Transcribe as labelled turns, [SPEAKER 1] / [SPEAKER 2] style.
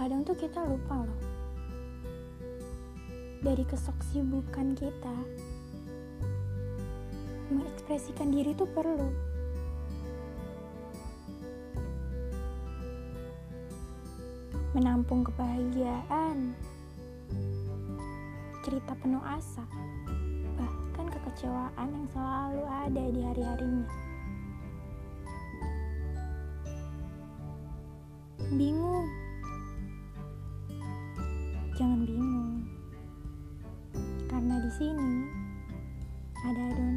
[SPEAKER 1] Kadang tuh kita lupa loh. Dari kesoksibukan kita, mengekspresikan diri tuh perlu. Menampung kebahagiaan, cerita penuh asa, bahkan kekecewaan yang selalu ada di hari-harinya. Bingung? Jangan bingung, karena di sini ada adonan